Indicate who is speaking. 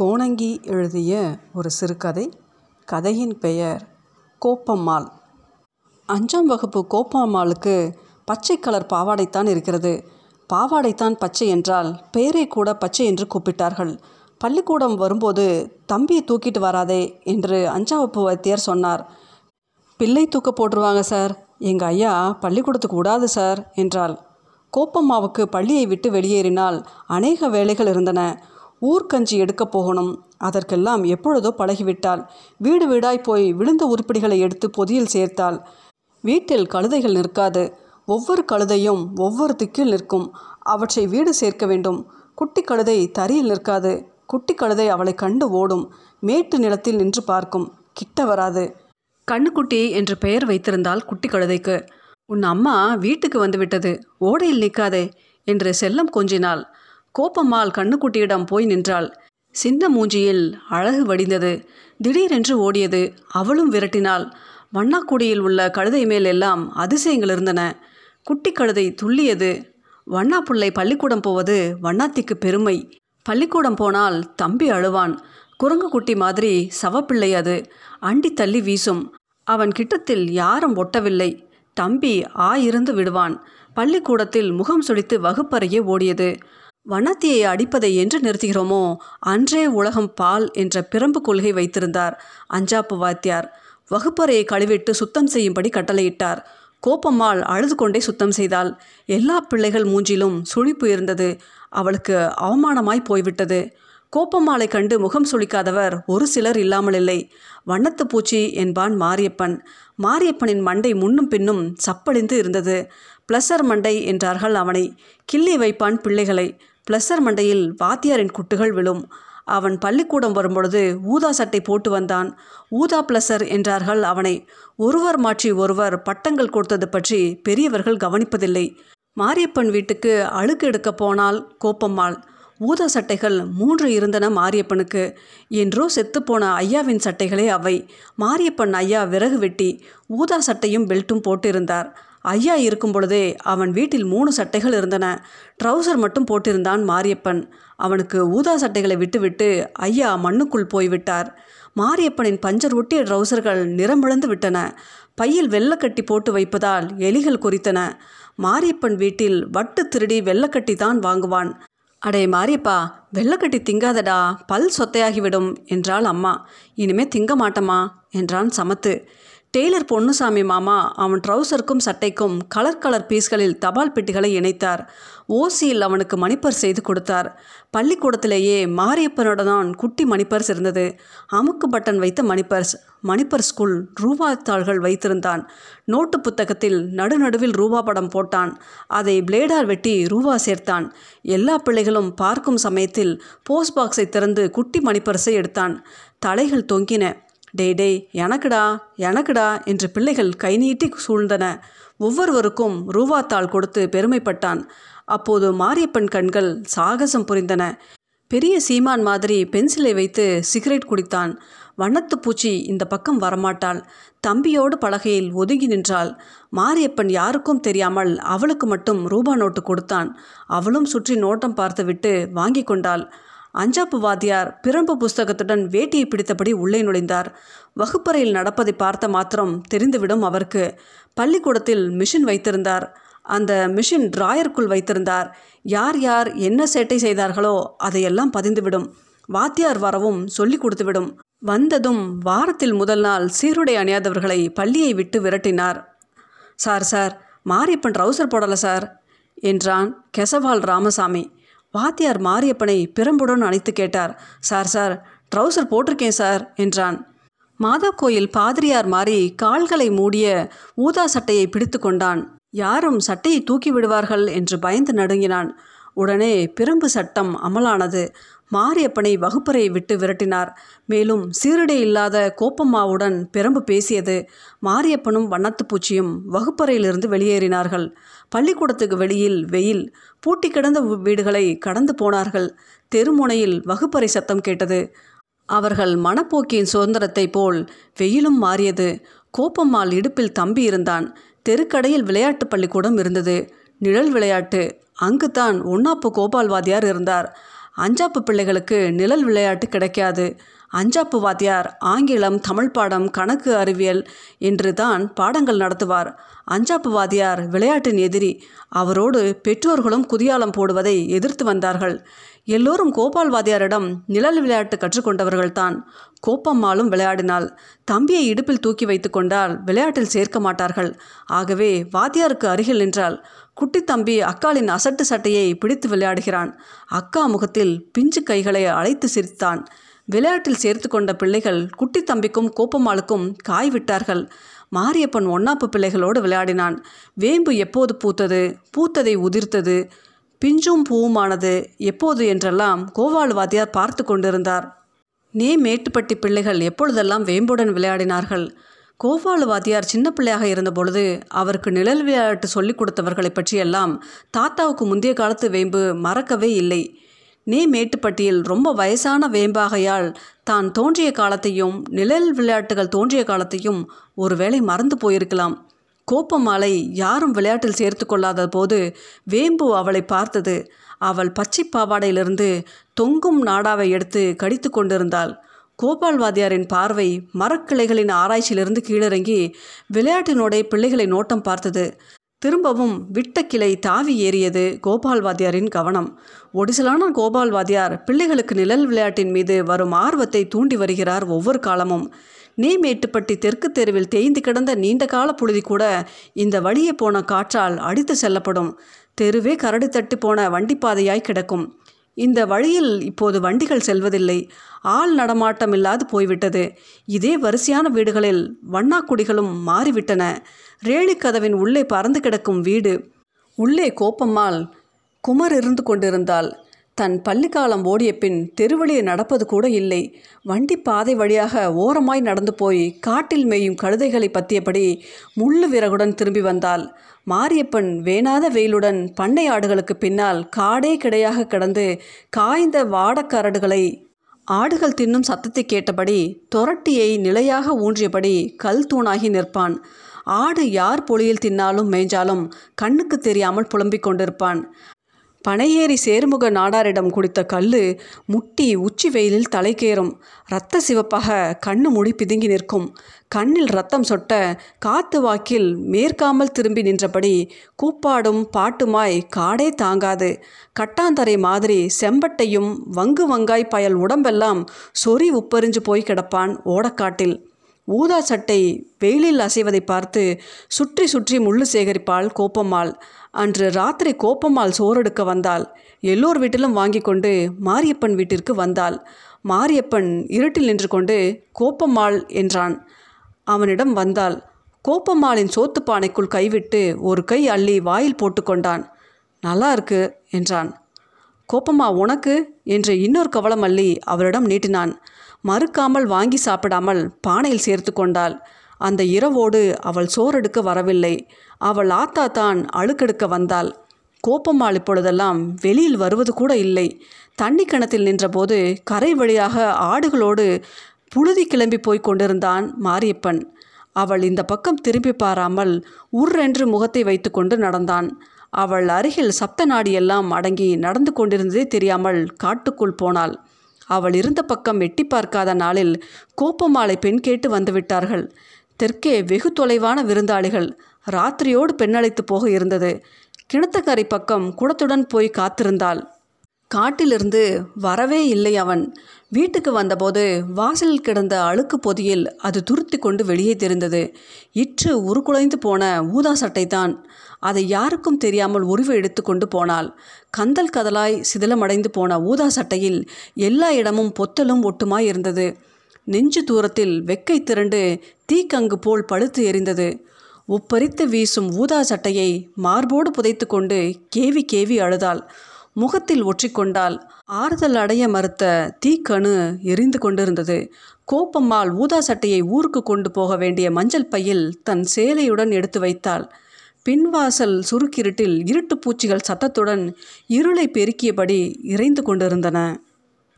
Speaker 1: கோணங்கி எழுதிய ஒரு சிறுகதை. கதையின் பெயர் கோப்பம்மாள். அஞ்சாம் வகுப்பு கோப்பம்மாளுக்கு பச்சை கலர் பாவாடைத்தான் இருக்கிறது. பாவாடைத்தான் பச்சை என்றால் பெயரை கூட பச்சை என்று கூப்பிட்டார்கள். பள்ளிக்கூடம் வரும்போது தம்பியை தூக்கிட்டு வராதே என்று அஞ்சாம் வகுப்பு வைத்தியர் சொன்னார். பிள்ளை தூக்க போட்டுருவாங்க சார். எங்கள் ஐயா பள்ளிக்கூடத்துக்கு விடாது சார் என்றாள். கோப்பம்மாவுக்கு பள்ளியை விட்டு வெளியேறினால் அநேக வேலைகள் இருந்தன. ஊர்க்கஞ்சி எடுக்கப் போகணும். அதற்கெல்லாம் எப்பொழுதோ பழகிவிட்டாள். வீடு வீடாய் போய் விழுந்த உருப்படிகளை எடுத்து பொதியில் சேர்த்தாள். வீட்டில் கழுதைகள் நிற்காது. ஒவ்வொரு கழுதையும் ஒவ்வொரு திக்கில் நிற்கும். அவற்றை வீடு சேர்க்க வேண்டும். குட்டி கழுதை தரியில் நிற்காது. குட்டி கழுதை அவளை கண்டு ஓடும். மேட்டு நிலத்தில் நின்று பார்க்கும். கிட்ட வராது. கண்ணுக்குட்டி என்று பெயர் வைத்திருந்தால் குட்டி கழுதைக்கு. உன் அம்மா வீட்டுக்கு வந்து விட்டது. ஓடையில் நிற்காதே என்று செல்லம் கொஞ்சினாள். கோப்பம்மாள் கண்ணுக்குட்டியிடம் போய் நின்றாள். சின்ன மூஞ்சியில் அழகு வடிந்தது. திடீரென்று ஓடியது. அவளும் விரட்டினாள். வண்ணாக்குடியில் உள்ள கழுதை மேல் எல்லாம் அதிசயங்கள் இருந்தன. குட்டி கழுதை துள்ளியது. வண்ணா புள்ளை பள்ளிக்கூடம் போவது வண்ணாத்திக்கு பெருமை. பள்ளிக்கூடம் போனால் தம்பி அழுவான். குரங்கு குட்டி மாதிரி சவப்பிள்ளை அது. அண்டி தள்ளி வீசும். அவன் கிட்டத்தில் யாரும் ஒட்டவில்லை. தம்பி ஆயிருந்து விடுவான். பள்ளிக்கூடத்தில் முகம் சுழித்து வகுப்பறையே ஓடியது. வனத்தியை அடிப்பதை என்று நிறுத்துகிறோமோ? அன்றே உலகம் பால் என்ற பிரம்பு கொள்கை வைத்திருந்தார் அஞ்சாப்பு வாத்தியார். வகுப்பறையை கழுவிட்டு சுத்தம் செய்யும்படி கட்டளையிட்டார். கோப்பம்மாள் அழுது கொண்டே சுத்தம் செய்தாள். எல்லா பிள்ளைகள் மூஞ்சிலும் சுழிப்பு இருந்தது. அவளுக்கு அவமானமாய் போய்விட்டது. கோப்பம்மாளை கண்டு முகம் சுளிக்காதவர் ஒரு சிலர் இல்லாமல் இல்லை வண்ணத்து பூச்சி என்பான் மாரியப்பன். மாரியப்பனின் மண்டை முன்னும் பின்னும் சப்பளிந்து இருந்தது. பிளஸர் மண்டை என்றார்கள் அவனை. கிள்ளி வைப்பான் பிள்ளைகளை. பிளஸர் மண்டையில் வாத்தியாரின் குட்டுகள் விழும். அவன் பள்ளிக்கூடம் வரும்பொழுது ஊதா சட்டை போட்டு வந்தான். ஊதா பிளஸர் என்றார்கள் அவனை. ஒருவர் மாற்றி ஒருவர் பட்டங்கள் கொடுத்தது பற்றி பெரியவர்கள் கவனிப்பதில்லை. மாரியப்பன் வீட்டுக்கு அழுக்கு எடுக்க போனால் கோப்பம்மாள் ஊதா சட்டைகள் மூன்று இருந்தன மாரியப்பனுக்கு என்றோ செத்துப்போன ஐயாவின் சட்டைகளே அவை. மாரியப்பன் ஐயா விறகு வெட்டி ஊதா சட்டையும் பெல்ட்டும் போட்டிருந்தார். ஐயா இருக்கும் பொழுதே அவன் வீட்டில் மூணு சட்டைகள் இருந்தன. ட்ரௌசர் மட்டும் போட்டிருந்தான் மாரியப்பன். அவனுக்கு ஊதா சட்டைகளை விட்டுவிட்டு ஐயா மண்ணுக்குள் போய்விட்டார். மாரியப்பனின் பஞ்சர் ஒட்டிய ட்ரௌசர்கள் நிறமிழந்து விட்டன. பையில் வெள்ளக்கட்டி போட்டு வைப்பதால் எலிகள் குறித்தன. மாரியப்பன் வீட்டில் வட்டு திருடி வெள்ளக்கட்டி தான் வாங்குவான். அடே மாரியப்பா வெள்ளக்கட்டி திங்காதடா பல் சொத்தையாகிவிடும் என்றாள் அம்மா. இனிமே திங்க மாட்டமா என்றான் சமத்து. டெய்லர் பொன்னுசாமி மாமா அவன் ட்ரௌசருக்கும் சட்டைக்கும் கலர் கலர் பீஸ்களில் தபால் பெட்டிகளை இணைத்தார். ஓசியில் அவனுக்கு மணிப்பர்ஸ் செய்து கொடுத்தார். பள்ளிக்கூடத்திலேயே மாரியப்பனோட தான் குட்டி மணிப்பர்ஸ் இருந்தது. அமுக்கு பட்டன் வைத்த மணிப்பர்ஸ் மணிப்பர்ஸ்குள் ரூபா தாள்கள் வைத்திருந்தான். நோட்டு புத்தகத்தில் நடுநடுவில் ரூபா படம் போட்டான். அதை பிளேடால் வெட்டி ரூபா சேர்த்தான். எல்லா பிள்ளைகளும் பார்க்கும் சமயத்தில் போஸ்ட் பாக்ஸை திறந்து குட்டி மணிப்பர்ஸை எடுத்தான். தலைகள் தொங்கின. டேய் டேய் எனக்குடா எனக்குடா என்று பிள்ளைகள் கை நீட்டி சூழ்ந்தன. ஒவ்வொருவருக்கும் ரூபாத்தாள் கொடுத்து பெருமைப்பட்டான். அப்போது மாரியப்பன் கண்கள் சாகசம் புரிந்தன. பெரிய சீமான் மாதிரி பென்சிலை வைத்து சிகரெட் குடித்தான். வண்ணத்து பூச்சி இந்த பக்கம் வரமாட்டாள். தம்பியோடு பலகையில் ஒதுங்கி நின்றாள். மாரியப்பன் யாருக்கும் தெரியாமல் அவளுக்கு மட்டும் ரூபா நோட்டு கொடுத்தான். அவளும் சுற்றி நோட்டம் பார்த்துவிட்டு வாங்கி கொண்டாள். அஞ்சாப்பு வாத்தியார் பிரம்பு புஸ்தகத்துடன் வேட்டியை பிடித்தபடி உள்ளே நுழைந்தார். வகுப்பறையில் நடப்பதை பார்த்த மாத்திரம் தெரிந்துவிடும் அவருக்கு. பள்ளிக்கூடத்தில் மிஷின் வைத்திருந்தார். அந்த மிஷின் டிராயருக்குள் வைத்திருந்தார். யார் யார் என்ன சேட்டை செய்தார்களோ அதையெல்லாம் பதிந்துவிடும். வாத்தியார் வரவும் சொல்லி கொடுத்துவிடும். வந்ததும் வாரத்தில் முதல் நாள் சீருடை அணியாதவர்களை பள்ளியை விட்டு விரட்டினார். சார் சார் மாரியப்பன் ட்ரௌசர் போடலை சார் என்றான் கெசவால் ராமசாமி. வாத்தியார் மாரியப்பனை பிரம்புடன் அழைத்து கேட்டார். சார் சார் ட்ரௌசர் போட்டிருக்கேன் சார் என்றான். மாதா கோயில் பாதிரியார் மாறி கால்களை மூடிய ஊதா சட்டையை பிடித்து கொண்டான். யாரும் சட்டையை தூக்கி விடுவார்கள் என்று பயந்து நடுங்கினான். உடனே பிரம்பு சட்டம் அமலானது. மாரியப்பனை வகுப்பறையை விட்டு விரட்டினார். மேலும் சீருடை இல்லாத கோப்பம்மாவுடன் பிரம்பு பேசியது. மாரியப்பனும் வண்ணத்துப்பூச்சியும் வகுப்பறையிலிருந்து வெளியேறினார்கள். பள்ளிக்கூடத்துக்கு வெளியில் வெயில் பூட்டி கிடந்த வீடுகளை கடந்து போனார்கள். தெருமுனையில் வகுப்பறை சத்தம் கேட்டது. அவர்கள் மனப்போக்கின் சுதந்திரத்தை போல் வெயிலும் மாறியது. கோப்பம்மாள் இடுப்பில் தம்பி இருந்தான் தெருக்கடையில் விளையாட்டு பள்ளிக்கூடம் இருந்தது. நிழல் விளையாட்டு அங்குதான் ஒன்னாப்பு கோபால் வாத்தியார் இருந்தார். அஞ்சாப்பு பிள்ளைகளுக்கு நிழல் விளையாட்டு கிடைக்காது. அஞ்சாப்பு வாத்தியார் ஆங்கிலம் தமிழ் பாடம் கணக்கு அறிவியல் என்று தான் பாடங்கள் நடத்துவார். அஞ்சாப்பு வாத்தியார் விளையாட்டின் எதிரி. அவரோடு பெற்றோர்களும் குதியாலம் போடுவதை எதிர்த்து வந்தார்கள். எல்லோரும் கோபால் வாத்தியாரிடம் நிழல் விளையாட்டு கற்றுக்கொண்டவர்கள்தான் கோப்பம்மாளும் விளையாடினாள். தம்பியை இடுப்பில் தூக்கி வைத்து கொண்டால் விளையாட்டில் சேர்க்க மாட்டார்கள். ஆகவே வாத்தியாருக்கு அருகில் நின்றாள். குட்டி தம்பி அக்காளின் அசட்டு சட்டையை பிடித்து விளையாடுகிறான். அக்கா முகத்தில் பிஞ்சு கைகளை அழைத்து சிரித்தான். விளையாட்டில் சேர்த்து கொண்ட பிள்ளைகள் குட்டி தம்பிக்கும் கோப்பம்மாளுக்கும் காய் விட்டார்கள். மாரியப்பன் ஒன்னாப்பு பிள்ளைகளோடு விளையாடினான். வேம்பு எப்போது பூத்தது? பூத்ததை உதிர்த்தது. பிஞ்சும் பூவுமானது எப்போது என்றெல்லாம் கோவால் வாத்தியார் பார்த்து கொண்டிருந்தார். நே மேட்டுப்பட்டி பிள்ளைகள் எப்பொழுதெல்லாம் வேம்புடன் விளையாடினார்கள்? கோபாலு வாத்தியார் சின்ன பிள்ளையாக இருந்தபொழுது அவருக்கு நிழல் விளையாட்டு சொல்லிக் கொடுத்தவர்களை பற்றியெல்லாம் தாத்தாவுக்கு முந்தைய காலத்து வேம்பு மறக்கவே இல்லை. நே மேட்டுப்பட்டியில் ரொம்ப வயசான வேம்பாகையால் தான் தோன்றிய காலத்தையும் நிழல் விளையாட்டுகள் தோன்றிய காலத்தையும் ஒருவேளை மறந்து போயிருக்கலாம். கோப்பமாலை யாரும் விளையாட்டில் சேர்த்து கொள்ளாத போது வேம்பு அவளை பார்த்தது. அவள் பச்சை பாவாடையிலிருந்து தொங்கும் நாடாவை எடுத்து கடித்து கொண்டிருந்தாள். கோபால் வாத்தியாரின் பார்வை மரக்கிளைகளின் ஆராய்ச்சியிலிருந்து கீழிறங்கி விளையாட்டினோடே பிள்ளைகளை நோட்டம் பார்த்தது. திரும்பவும் விட்ட கிளை தாவி ஏறியது கோபால் வாத்தியாரின் கவனம். ஒடிசலான கோபால் வாத்தியார் பிள்ளைகளுக்கு நிழல் விளையாட்டின் மீது வரும் ஆர்வத்தை தூண்டி வருகிறார் ஒவ்வொரு காலமும். நீமேட்டுப்பட்டி தெற்கு தெருவில் தேய்ந்து கிடந்த நீண்ட கால புழுதி கூட இந்த வழியே போன காற்றால் அடித்து செல்லப்படும். தெருவே கரடு தட்டி போன வண்டிப்பாதையாய் கிடக்கும். இந்த வழியில் இப்போது வண்டிகள் செல்வதில்லை. ஆள் நடமாட்டம் இல்லாது போய்விட்டது. இதே வரிசையான வீடுகளில் வண்ணாக்குடிகளும் மாறிவிட்டன. ரேணிக்கதவின் உள்ளே பறந்து கிடக்கும் வீடு. உள்ளே கோப்பம்மாள் குமர் இருந்து கொண்டிருந்தாள். தன் பள்ளிக்காலம் ஓடிய பின் தெருவழியே நடப்பது கூட இல்லை. வண்டி பாதை வழியாக ஓரமாய் நடந்து போய் காட்டில் மேயும் கழுதைகளை பற்றியபடி முள்ளு விறகுடன் திரும்பி வந்தாள். மாரியப்பன் வேணாத வெயிலுடன் பண்ணை ஆடுகளுக்கு பின்னால் காடே கிடையாக கிடந்து காய்ந்த வாடக்கரடுகளை ஆடுகள் தின்னும் சத்தத்தை கேட்டபடி தொரட்டியை நிலையாக ஊன்றியபடி கல் தூணாகி நிற்பான். ஆடு யார் பொழியில் தின்னாலும் மேய்ஞ்சாலும் கண்ணுக்கு தெரியாமல் புலம்பிக் கொண்டிருப்பான். பனையேறி சேர்முக நாடாரிடம் குடித்த கல்லு முட்டி உச்சி வெயிலில் தலைக்கேறும் இரத்த சிவப்பாக கண்ணு முடி பிதுங்கி நிற்கும். கண்ணில் ரத்தம் சொட்ட காத்து வாக்கில் மேற்காமல் திரும்பி நின்றபடி கூப்பாடும் பாட்டுமாய் காடே தாங்காது. கட்டாந்தரை மாதிரி செம்பட்டையும் வங்கு வங்காய் பயல் உடம்பெல்லாம் சொறி உப்பறிஞ்சு போய் கிடப்பான் ஓடக்காட்டில். ஊதா சட்டை வெயிலில் அசைவதை பார்த்து சுற்றி சுற்றி முள்ளு சேகரிப்பாள் கோப்பம்மாள். அன்று ராத்திரி கோப்பம்மாள் சோறெடுக்க வந்தாள். எல்லோர் வீட்டிலும் வாங்கி கொண்டு மாரியப்பன் வீட்டிற்கு வந்தாள். மாரியப்பன் இருட்டில் நின்று கொண்டு கோப்பம்மாள் என்றான். அவனிடம் வந்தாள். கோப்பம்மாளின் சோத்து பானைக்குள் கைவிட்டு ஒரு கை அள்ளி வாயில் போட்டுக்கொண்டான் நல்லா இருக்கு என்றான். கோப்பம்மா உனக்கு? என்று இன்னொரு கவலம் அள்ளி அவரிடம் நீட்டினான். மறுக்காமல் வாங்கி சாப்பிடாமல் பானையில் சேர்த்து கொண்டாள். அந்த இரவோடு அவள் சோறெடுக்க வரவில்லை. அவள் ஆத்தா தான் அழுக்கெடுக்க வந்தாள். கோப்பம்மாள் இப்பொழுதெல்லாம் வெளியில் வருவது கூட இல்லை. தண்ணி கிணத்தில் நின்றபோது கரை வழியாக ஆடுகளோடு புழுதி கிளம்பி போய் கொண்டிருந்தான் மாரியப்பன். அவள் இந்த பக்கம் திரும்பி பாராமல் உர்ரென்று முகத்தை வைத்துக்கொண்டு நடந்தான். அவள் அருகில் சப்த நாடியெல்லாம் அடங்கி நடந்து கொண்டிருந்ததே தெரியாமல் காட்டுக்குள் போனாள். அவள் இருந்த பக்கம் எட்டி பார்க்காத நாளில் கோப்பமாலை பெண் கேட்டு வந்துவிட்டார்கள் தெற்கே வெகு தொலைவான விருந்தாளிகள் ராத்திரியோடு பெண்ணழைத்து போக இருந்தது. கிணத்துக்கரை பக்கம் குடத்துடன் போய் காத்திருந்தாள். காட்டிலிருந்து வரவே இல்லை அவன். வீட்டுக்கு வந்தபோது வாசலில் கிடந்த அழுக்கு பொதியில் அது துருத்தி கொண்டு வெளியே தெரிந்தது. இற்று உருக்குலைந்து போன ஊதா சட்டை தான் அதை யாருக்கும் தெரியாமல் உருவ எடுத்து கொண்டு போனாள். கந்தல் கதலாய் சிதிலமடைந்து போன ஊதா சட்டையில் எல்லா இடமும் பொத்தலும் ஒட்டுமாய் இருந்தது. நெஞ்சு தூரத்தில் வெக்கை திரண்டு தீக்கங்கு போல் பழுத்து எரிந்தது. உப்பரித்து வீசும் ஊதா சட்டையை மார்போடு புதைத்து கொண்டு கேவி கேவி அழுதாள். முகத்தில் ஒற்றிக்கொண்டால் ஆறுதல் அடைய மறுத்த தீக்கணு எரிந்து கொண்டிருந்தது. கோப்பம்மாள் ஊதா சட்டையை ஊருக்கு கொண்டு போக வேண்டிய மஞ்சள் பையில் தன் சேலையுடன் எடுத்து வைத்தாள். பின்வாசல் சுருக்கிருட்டில் இருட்டு பூச்சிகள் சத்தத்துடன் இருளை பெருக்கியபடி இறைந்து கொண்டிருந்தன.